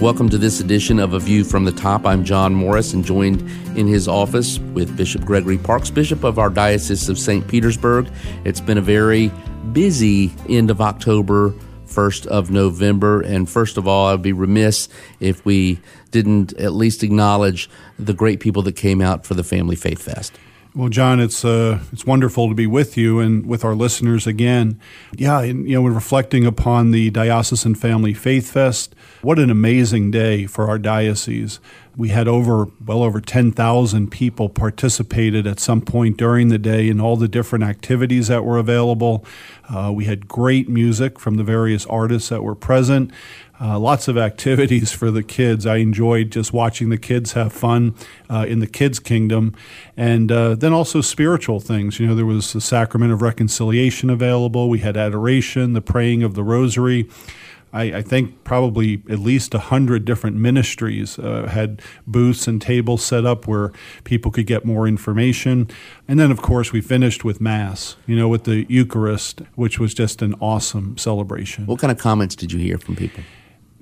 Welcome to this edition of A View from the Top. I'm John Morris and joined in his office with Bishop Gregory Parks, Bishop of our Diocese of St. Petersburg. It's been a very busy end of October, 1st of November. And first of all, I'd be remiss if we didn't at least acknowledge the great people that came out for the Family Faith Fest. Well, John, it's uh, it's wonderful to be with you and with our listeners again. Yeah, and, you know, we're reflecting upon the Diocesan Family Faith Fest. What an amazing day for our diocese. We had over well over 10,000 people participated at some point during the day in all the different activities that were available. Uh, we had great music from the various artists that were present. Uh, lots of activities for the kids. I enjoyed just watching the kids have fun uh, in the kids' kingdom. And uh, then also spiritual things. You know, there was the sacrament of reconciliation available, we had adoration, the praying of the rosary. I, I think probably at least a hundred different ministries uh, had booths and tables set up where people could get more information. And then, of course, we finished with Mass, you know, with the Eucharist, which was just an awesome celebration. What kind of comments did you hear from people?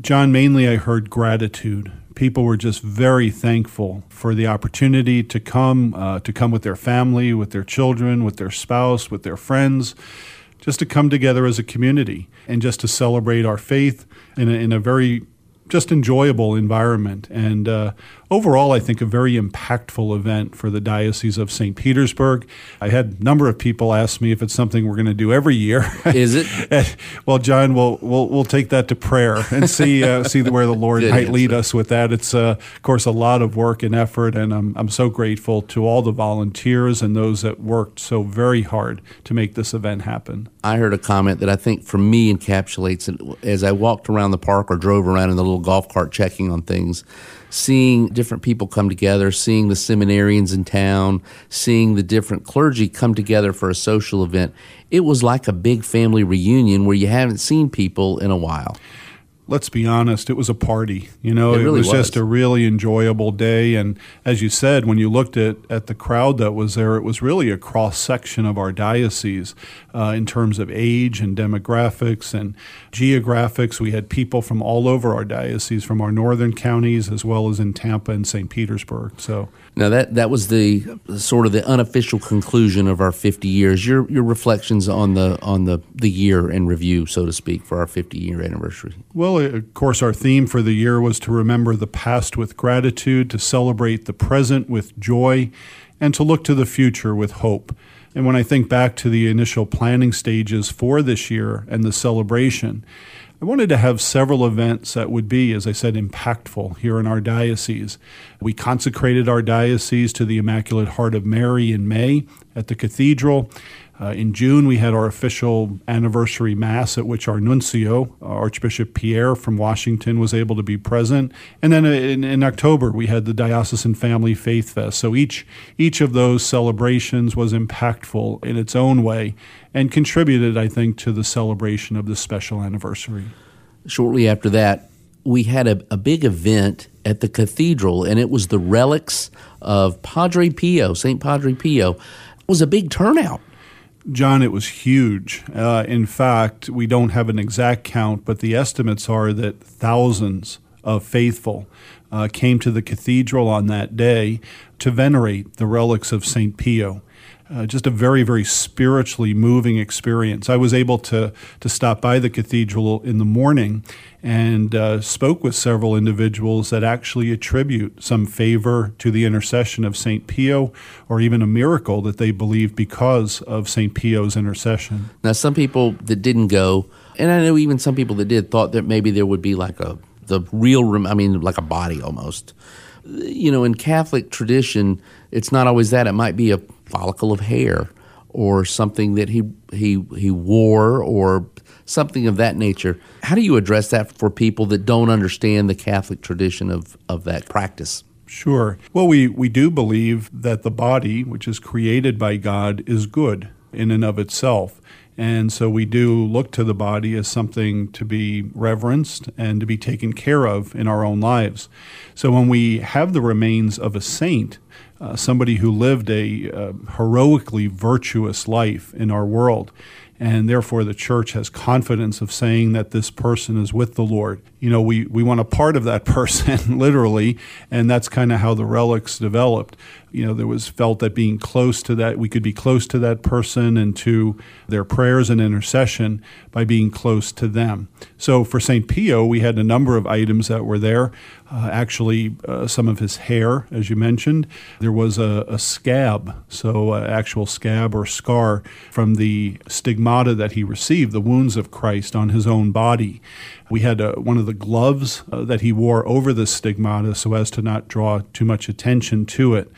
John, mainly I heard gratitude. People were just very thankful for the opportunity to come, uh, to come with their family, with their children, with their spouse, with their friends, just to come together as a community and just to celebrate our faith in a, in a very just enjoyable environment. And uh, overall, I think a very impactful event for the Diocese of St. Petersburg. I had a number of people ask me if it's something we're going to do every year. Is it? well, John, we'll, we'll, we'll take that to prayer and see, uh, see where the Lord might lead us with that. It's, uh, of course, a lot of work and effort, and I'm, I'm so grateful to all the volunteers and those that worked so very hard to make this event happen. I heard a comment that I think for me encapsulates it as I walked around the park or drove around in the little golf cart checking on things seeing different people come together, seeing the seminarians in town, seeing the different clergy come together for a social event. It was like a big family reunion where you haven't seen people in a while let's be honest, it was a party. You know, it, really it was, was, just a really enjoyable day. And as you said, when you looked at, at the crowd that was there, it was really a cross section of our diocese uh, in terms of age and demographics and geographics. We had people from all over our diocese, from our northern counties as well as in Tampa and St. Petersburg. So now that that was the sort of the unofficial conclusion of our 50 years. Your your reflections on the on the the year in review, so to speak, for our 50 year anniversary. Well, of course, our theme for the year was to remember the past with gratitude, to celebrate the present with joy, and to look to the future with hope. And when I think back to the initial planning stages for this year and the celebration, I wanted to have several events that would be, as I said, impactful here in our diocese. We consecrated our diocese to the Immaculate Heart of Mary in May at the cathedral. Uh, in June, we had our official anniversary mass at which our nuncio, uh, Archbishop Pierre from Washington, was able to be present. And then in, in, October, we had the Diocesan Family Faith Fest. So each each of those celebrations was impactful in its own way and contributed, I think, to the celebration of this special anniversary. Shortly after that, we had a, a big event at the cathedral, and it was the relics of Padre Pio, St. Padre Pio. It was a big turnout. John, it was huge. Uh, in fact, we don't have an exact count, but the estimates are that thousands of faithful uh, came to the cathedral on that day to venerate the relics of St. Pio uh, just a very, very spiritually moving experience. I was able to to stop by the cathedral in the morning and uh, spoke with several individuals that actually attribute some favor to the intercession of Saint Pio, or even a miracle that they believe because of Saint Pio's intercession. Now, some people that didn't go, and I know even some people that did, thought that maybe there would be like a the real, room, I mean, like a body almost. You know, in Catholic tradition, it's not always that. It might be a follicle of hair or something that he he he wore or something of that nature. How do you address that for people that don't understand the Catholic tradition of, of that practice? Sure. Well, we, we do believe that the body, which is created by God, is good in and of itself. And so we do look to the body as something to be reverenced and to be taken care of in our own lives. So when we have the remains of a saint, uh, somebody who lived a uh, heroically virtuous life in our world, and therefore the church has confidence of saying that this person is with the Lord. You know, we, we want a part of that person, literally, and that's kind of how the relics developed. You know, there was felt that being close to that, we could be close to that person and to their prayers and intercession by being close to them. So for St. Pio, we had a number of items that were there. Uh, actually, uh, some of his hair, as you mentioned. There was a, a scab, so uh, actual scab or scar from the stigmata that he received, the wounds of Christ on his own body. We had uh, one of the gloves uh, that he wore over the stigmata so as to not draw too much attention to it.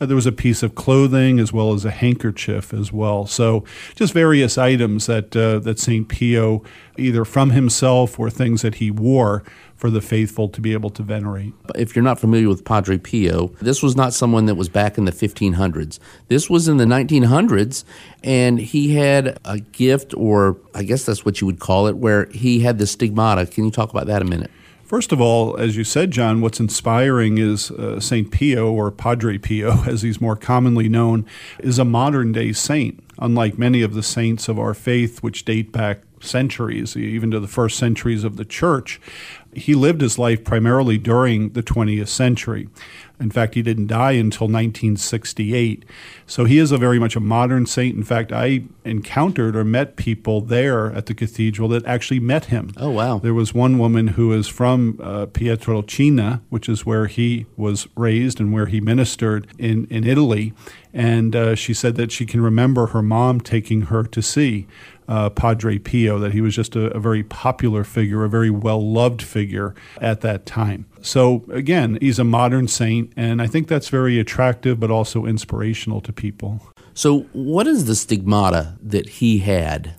Uh, there was a piece of clothing as well as a handkerchief as well. So just various items that uh, that Saint Pio, either from himself or things that he wore, for the faithful to be able to venerate. If you're not familiar with Padre Pio, this was not someone that was back in the 1500s. This was in the 1900s, and he had a gift, or I guess that's what you would call it, where he had the stigmata. Can you talk about that a minute? First of all, as you said, John, what's inspiring is uh, St. Pio, or Padre Pio, as he's more commonly known, is a modern day saint, unlike many of the saints of our faith, which date back centuries, even to the first centuries of the church he lived his life primarily during the 20th century. In fact, he didn't die until 1968. So he is a very much a modern saint. In fact, I encountered or met people there at the cathedral that actually met him. Oh, wow. There was one woman who is from uh, Pietrelcina, which is where he was raised and where he ministered in, in Italy. And uh, she said that she can remember her mom taking her to see uh, Padre Pio, that he was just a, a very popular figure, a very well loved figure at that time. So, again, he's a modern saint, and I think that's very attractive but also inspirational to people. So, what is the stigmata that he had?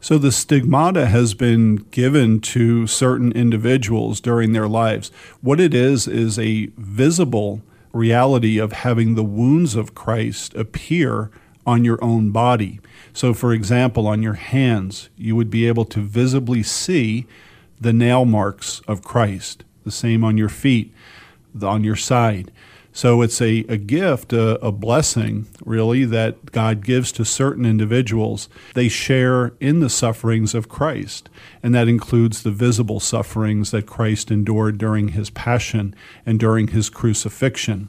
So, the stigmata has been given to certain individuals during their lives. What it is, is a visible reality of having the wounds of Christ appear on your own body. So, for example, on your hands, you would be able to visibly see the nail marks of Christ. The same on your feet, on your side. So it's a, a gift, a, a blessing, really, that God gives to certain individuals. They share in the sufferings of Christ, and that includes the visible sufferings that Christ endured during his passion and during his crucifixion.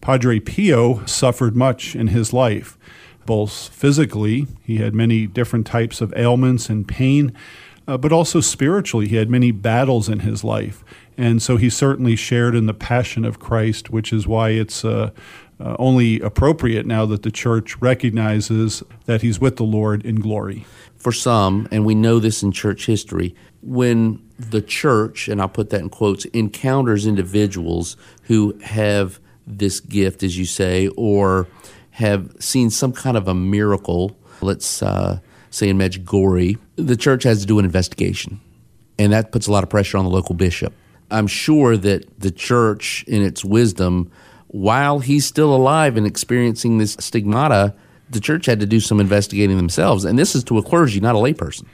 Padre Pio suffered much in his life both physically, he had many different types of ailments and pain, uh, but also spiritually, he had many battles in his life. And so he certainly shared in the passion of Christ, which is why it's uh, uh, only appropriate now that the church recognizes that he's with the Lord in glory. For some, and we know this in church history, when the church, and I'll put that in quotes, encounters individuals who have this gift, as you say, or have seen some kind of a miracle, let's uh, say in Medjugorje, the church has to do an investigation. And that puts a lot of pressure on the local bishop. I'm sure that the church, in its wisdom, while he's still alive and experiencing this stigmata, the church had to do some investigating themselves. And this is to a clergy, not a layperson.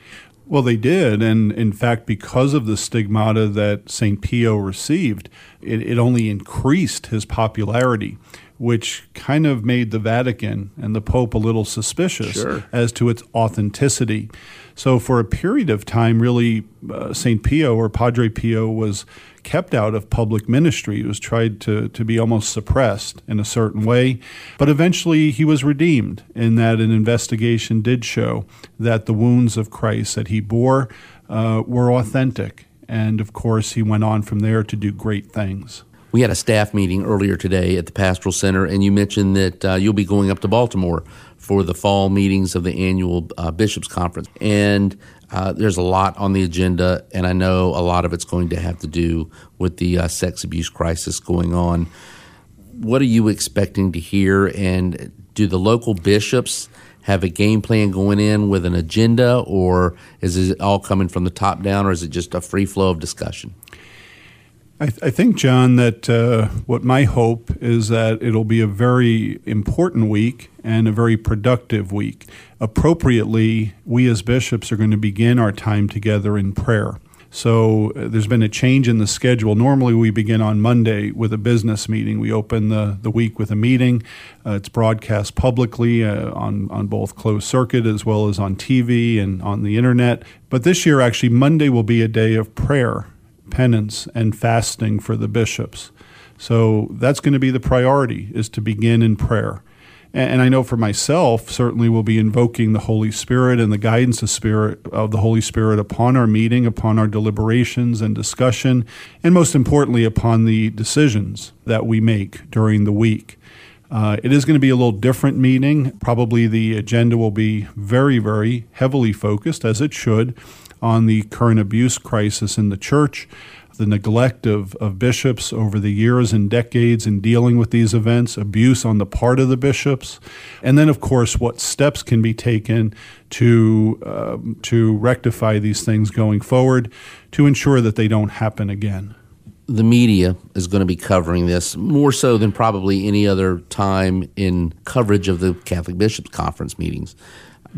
Well, they did. And in fact, because of the stigmata that St. Pio received, it, it only increased his popularity which kind of made the Vatican and the Pope a little suspicious sure. as to its authenticity. So, for a period of time, really, uh, St. Pio or Padre Pio was kept out of public ministry. He was tried to, to be almost suppressed in a certain way. But eventually, he was redeemed in that an investigation did show that the wounds of Christ that he bore uh, were authentic. And of course, he went on from there to do great things we had a staff meeting earlier today at the Pastoral Center, and you mentioned that uh, you'll be going up to Baltimore for the fall meetings of the annual uh, Bishops Conference. And uh, there's a lot on the agenda, and I know a lot of it's going to have to do with the uh, sex abuse crisis going on. What are you expecting to hear? And do the local bishops have a game plan going in with an agenda, or is it all coming from the top down, or is it just a free flow of discussion? I, th- I, think, John, that uh, what my hope is that it'll be a very important week and a very productive week. Appropriately, we as bishops are going to begin our time together in prayer. So uh, there's been a change in the schedule. Normally, we begin on Monday with a business meeting. We open the, the week with a meeting. Uh, it's broadcast publicly uh, on, on both closed circuit as well as on TV and on the internet. But this year, actually, Monday will be a day of prayer, penance, and fasting for the bishops. So that's going to be the priority is to begin in prayer. And I know for myself, certainly we'll be invoking the Holy Spirit and the guidance of Spirit of the Holy Spirit upon our meeting, upon our deliberations and discussion, and most importantly, upon the decisions that we make during the week. Uh, it is going to be a little different meeting. Probably the agenda will be very, very heavily focused, as it should, on the current abuse crisis in the church the neglect of, of bishops over the years and decades in dealing with these events, abuse on the part of the bishops, and then, of course, what steps can be taken to, um, to rectify these things going forward to ensure that they don't happen again. The media is going to be covering this more so than probably any other time in coverage of the Catholic Bishops' Conference meetings.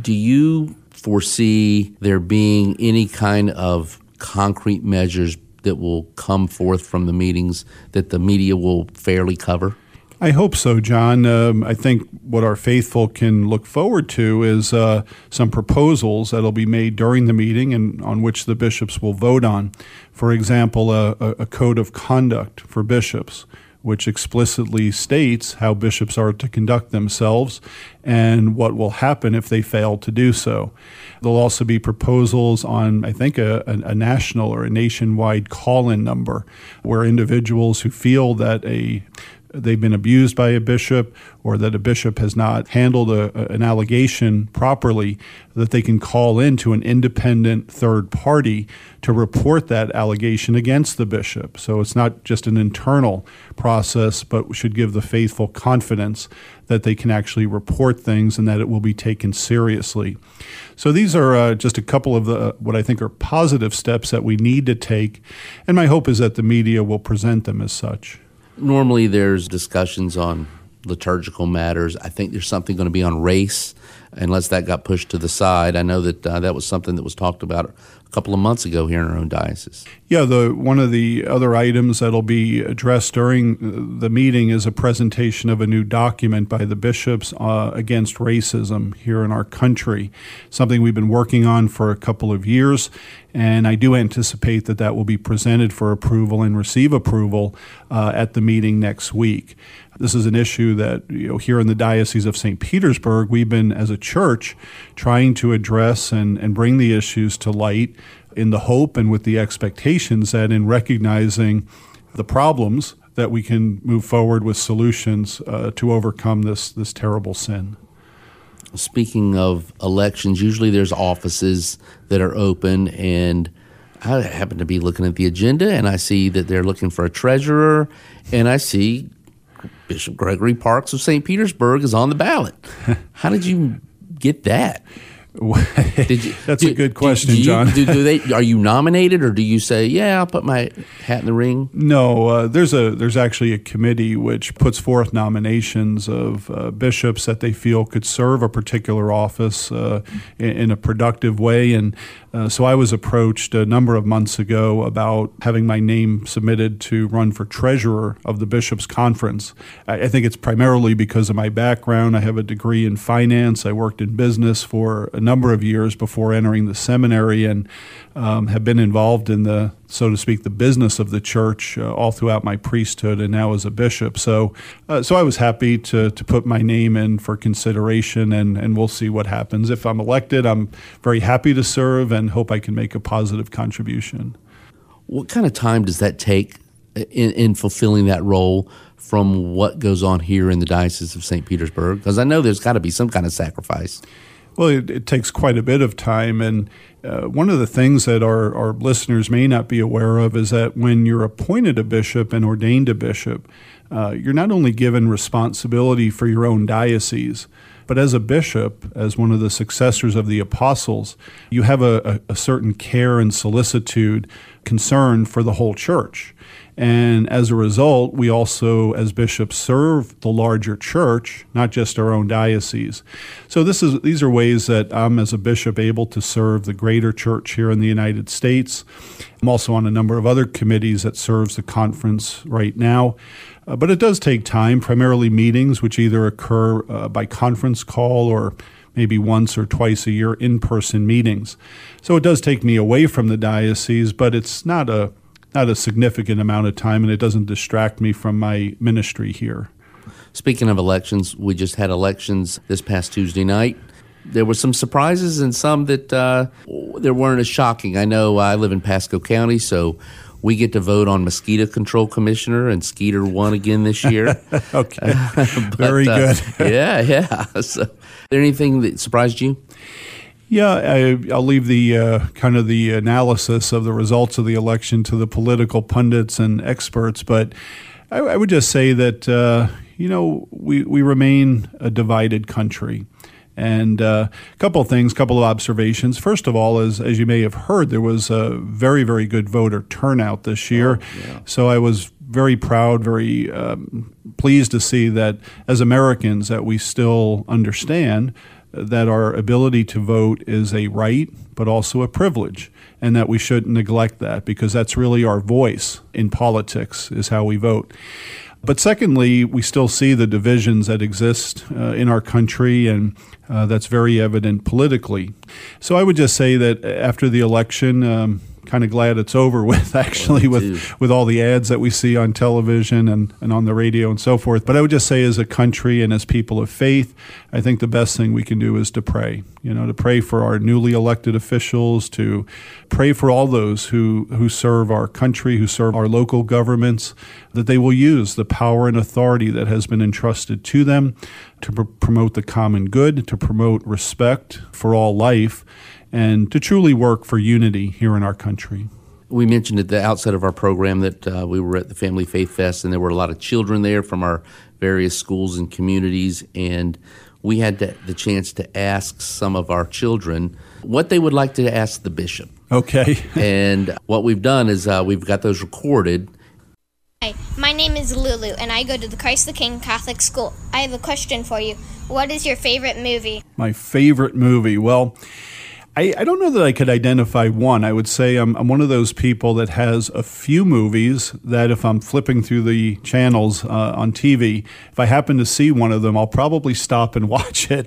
Do you foresee there being any kind of concrete measures that will come forth from the meetings that the media will fairly cover? I hope so, John. Um, I think what our faithful can look forward to is uh, some proposals that'll be made during the meeting and on which the bishops will vote on. For example, a, a code of conduct for bishops which explicitly states how bishops are to conduct themselves and what will happen if they fail to do so. There'll also be proposals on, I think, a, a national or a nationwide call in number where individuals who feel that a they've been abused by a bishop or that a bishop has not handled a, an allegation properly, that they can call in to an independent third party to report that allegation against the bishop. So it's not just an internal process, but should give the faithful confidence that they can actually report things and that it will be taken seriously. So these are uh, just a couple of the what I think are positive steps that we need to take, and my hope is that the media will present them as such. Normally, there's discussions on liturgical matters. I think there's something going to be on race, unless that got pushed to the side. I know that uh, that was something that was talked about a couple of months ago here in our own diocese. Yeah, the one of the other items that'll be addressed during the meeting is a presentation of a new document by the bishops uh, against racism here in our country. Something we've been working on for a couple of years, and I do anticipate that that will be presented for approval and receive approval uh, at the meeting next week. This is an issue that you know here in the Diocese of St. Petersburg, we've been as a church trying to address and, and bring the issues to light in the hope and with the expectations that in recognizing the problems that we can move forward with solutions uh, to overcome this this terrible sin. Speaking of elections, usually there's offices that are open, and I happen to be looking at the agenda, and I see that they're looking for a treasurer, and I see Bishop Gregory Parks of St. Petersburg is on the ballot. How did you get that? You, That's do, a good question, do, do you, John. do, they, are you nominated, or do you say, "Yeah, I'll put my hat in the ring"? No, uh, there's a there's actually a committee which puts forth nominations of uh, bishops that they feel could serve a particular office uh, in, in, a productive way, and uh, so I was approached a number of months ago about having my name submitted to run for treasurer of the bishops' conference. I, I think it's primarily because of my background. I have a degree in finance. I worked in business for a number of years before entering the seminary, and um, have been involved in the, so to speak, the business of the church uh, all throughout my priesthood and now as a bishop. So, uh, so I was happy to, to put my name in for consideration, and, and we'll see what happens. If I'm elected, I'm very happy to serve and hope I can make a positive contribution. What kind of time does that take in, in fulfilling that role from what goes on here in the Diocese of St. Petersburg? Because I know there's got to be some kind of sacrifice. Well, it, it, takes quite a bit of time. And uh, one of the things that our, our listeners may not be aware of is that when you're appointed a bishop and ordained a bishop, uh, you're not only given responsibility for your own diocese, but as a bishop, as one of the successors of the apostles, you have a, a, a certain care and solicitude concern for the whole church. And as a result, we also, as bishops, serve the larger church, not just our own diocese. So this is these are ways that I'm, as a bishop, able to serve the greater church here in the United States. I'm also on a number of other committees that serves the conference right now. Uh, but it does take time, primarily meetings, which either occur uh, by conference call or maybe once or twice a year in person meetings. So it does take me away from the diocese, but it's not a not a significant amount of time, and it doesn't distract me from my ministry here. Speaking of elections, we just had elections this past Tuesday night. There were some surprises and some that uh, there weren't as shocking. I know I live in Pasco County, so we get to vote on mosquito control commissioner, and Skeeter won again this year. okay, but, very uh, good. yeah, yeah. So, there anything that surprised you? Yeah, I, will leave the uh, kind of the analysis of the results of the election to the political pundits and experts, but I, I would just say that uh, you know we we remain a divided country. And uh, a couple of things, a couple of observations. First of all, as, as you may have heard, there was a very, very good voter turnout this year. Oh, yeah. So I was very proud, very um, pleased to see that as Americans that we still understand that our ability to vote is a right, but also a privilege, and that we shouldn't neglect that because that's really our voice in politics, is how we vote. But secondly, we still see the divisions that exist uh, in our country, and uh, that's very evident politically. So I would just say that after the election, um, kind of glad it's over with actually well, with with all the ads that we see on television and, and on the radio and so forth. But i would just say as a country and as people of faith i think the best thing we can do is to pray you know to pray for our newly elected officials to pray for all those who who serve our country who serve our local governments that they will use the power and authority that has been entrusted to them to pr- promote the common good to promote respect for all life and to truly work for unity here in our country. We mentioned at the outset of our program that uh, we were at the Family Faith Fest, and there were a lot of children there from our various schools and communities, and we had to, the chance to ask some of our children what they would like to ask the bishop. Okay. and what we've done is uh, we've got those recorded. Hi, my name is Lulu, and I go to the Christ the King Catholic School. I have a question for you. What is your favorite movie? My favorite movie? Well, I, I, don't know that I could identify one. I would say I'm, I'm, one of those people that has a few movies that if I'm flipping through the channels uh, on TV, if I happen to see one of them, I'll probably stop and watch it.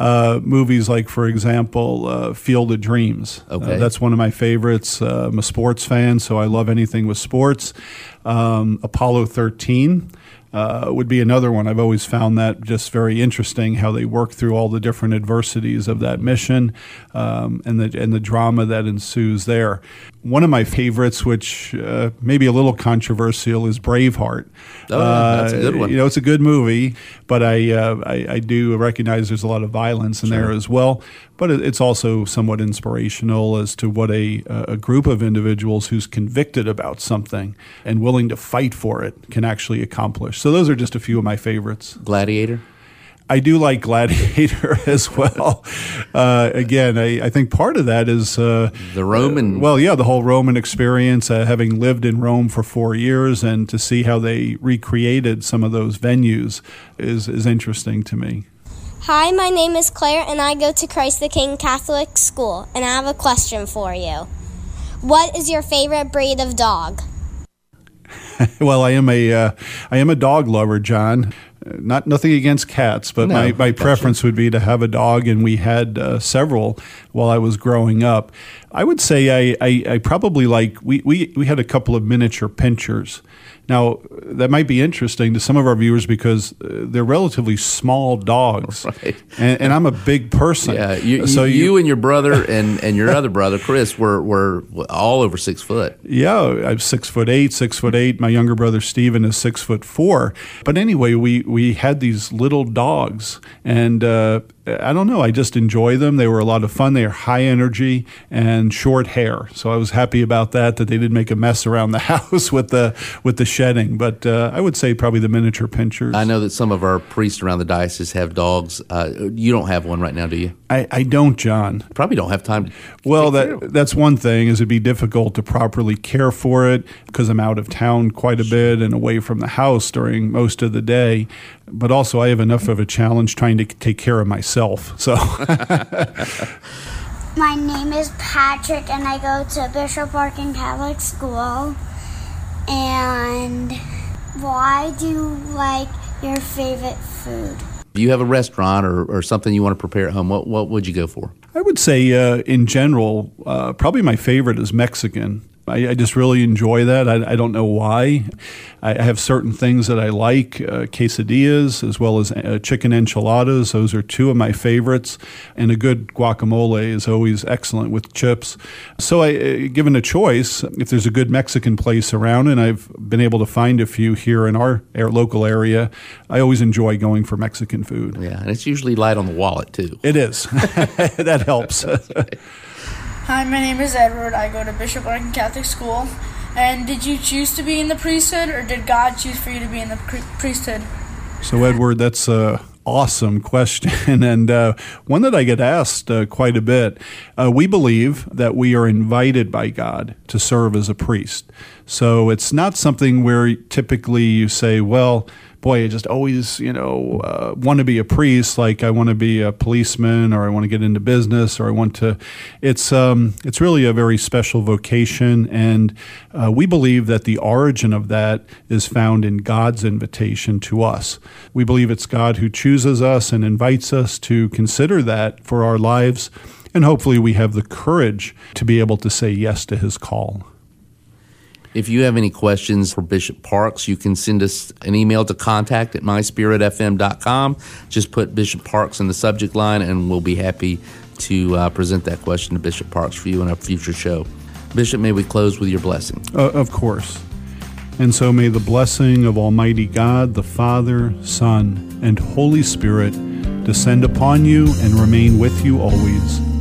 Uh, movies like, for example, uh, Field of Dreams. Uh, okay. that's one of my favorites. Uh, I'm a sports fan, so I love anything with sports. Um, Apollo 13 uh, would be another one. I've always found that just very interesting how they work through all the different adversities of that mission um, and the and the drama that ensues there. One of my favorites, which uh, may be a little controversial, is Braveheart. Oh, uh, that's a good one. You know, it's a good movie, but I, uh, I, I do recognize there's a lot of violence in sure. there as well. But it's also somewhat inspirational as to what a a group of individuals who's convicted about something and willing to fight for it can actually accomplish. So those are just a few of my favorites. Gladiator. I do like Gladiator as well. Uh, again, I, I, think part of that is uh, the Roman. Uh, well, yeah, the whole Roman experience, uh, having lived in Rome for four years, and to see how they recreated some of those venues is is interesting to me. Hi, my name is Claire, and I go to Christ the King Catholic School, and I have a question for you. What is your favorite breed of dog? well, I am a uh, I am a dog lover, John not nothing against cats, but no, my, my preference would be to have a dog, and we had uh, several while I was growing up. I would say I, I, I, probably like we, we, we had a couple of miniature pinschers now, that might be interesting to some of our viewers because uh, they're relatively small dogs, right. and, and, I'm a big person. Yeah, you, so you, you, and your brother and, and your other brother Chris were, were all over six foot. Yeah, I'm six foot eight, six foot eight. My younger brother Stephen is six foot four. But anyway, we we had these little dogs, and uh, I don't know. I just enjoy them. They were a lot of fun. They are high energy and short hair, so I was happy about that. That they didn't make a mess around the house with the with the shedding. But uh, I would say probably the miniature pinschers. I know that some of our priests around the diocese have dogs. Uh, you don't have one right now, do you? I, I don't, John. Probably don't have time. well, that that's one thing. Is it'd be difficult to properly care for it because I'm out of town quite a bit and away from the house during most of the day. But also, I have enough of a challenge trying to take care of myself. So. My name is Patrick, and I go to Bishop Larkin Catholic School. And why do you like your favorite food? You have a restaurant or, or something you want to prepare at home? What, what would you go for? I would say, uh, in general, uh, probably my favorite is Mexican. I, I, just really enjoy that. I, I don't know why. I, have certain things that I like uh, quesadillas as well as uh, chicken enchiladas. Those are two of my favorites. And a good guacamole is always excellent with chips. So, I, uh, given a choice, if there's a good Mexican place around, and I've been able to find a few here in our, our local area, I always enjoy going for Mexican food. Yeah, and it's usually light on the wallet, too. It is. that helps. Hi, my name is Edward. I go to Bishop Larkin Catholic School. And did you choose to be in the priesthood, or did God choose for you to be in the priesthood? So, Edward, that's a awesome question, and uh, one that I get asked uh, quite a bit. Uh, we believe that we are invited by God to serve as a priest. So, it's not something where typically you say, well, boy, I just always, you know, uh, want to be a priest. Like I want to be a policeman, or I want to get into business, or I want to. It's um, it's really a very special vocation, and uh, we believe that the origin of that is found in God's invitation to us. We believe it's God who chooses us and invites us to consider that for our lives, and hopefully we have the courage to be able to say yes to His call. If you have any questions for Bishop Parks, you can send us an email to contact at myspiritfm.com. Just put Bishop Parks in the subject line, and we'll be happy to uh, present that question to Bishop Parks for you in a future show. Bishop, may we close with your blessing? Uh, of course. And so may the blessing of Almighty God, the Father, Son, and Holy Spirit descend upon you and remain with you always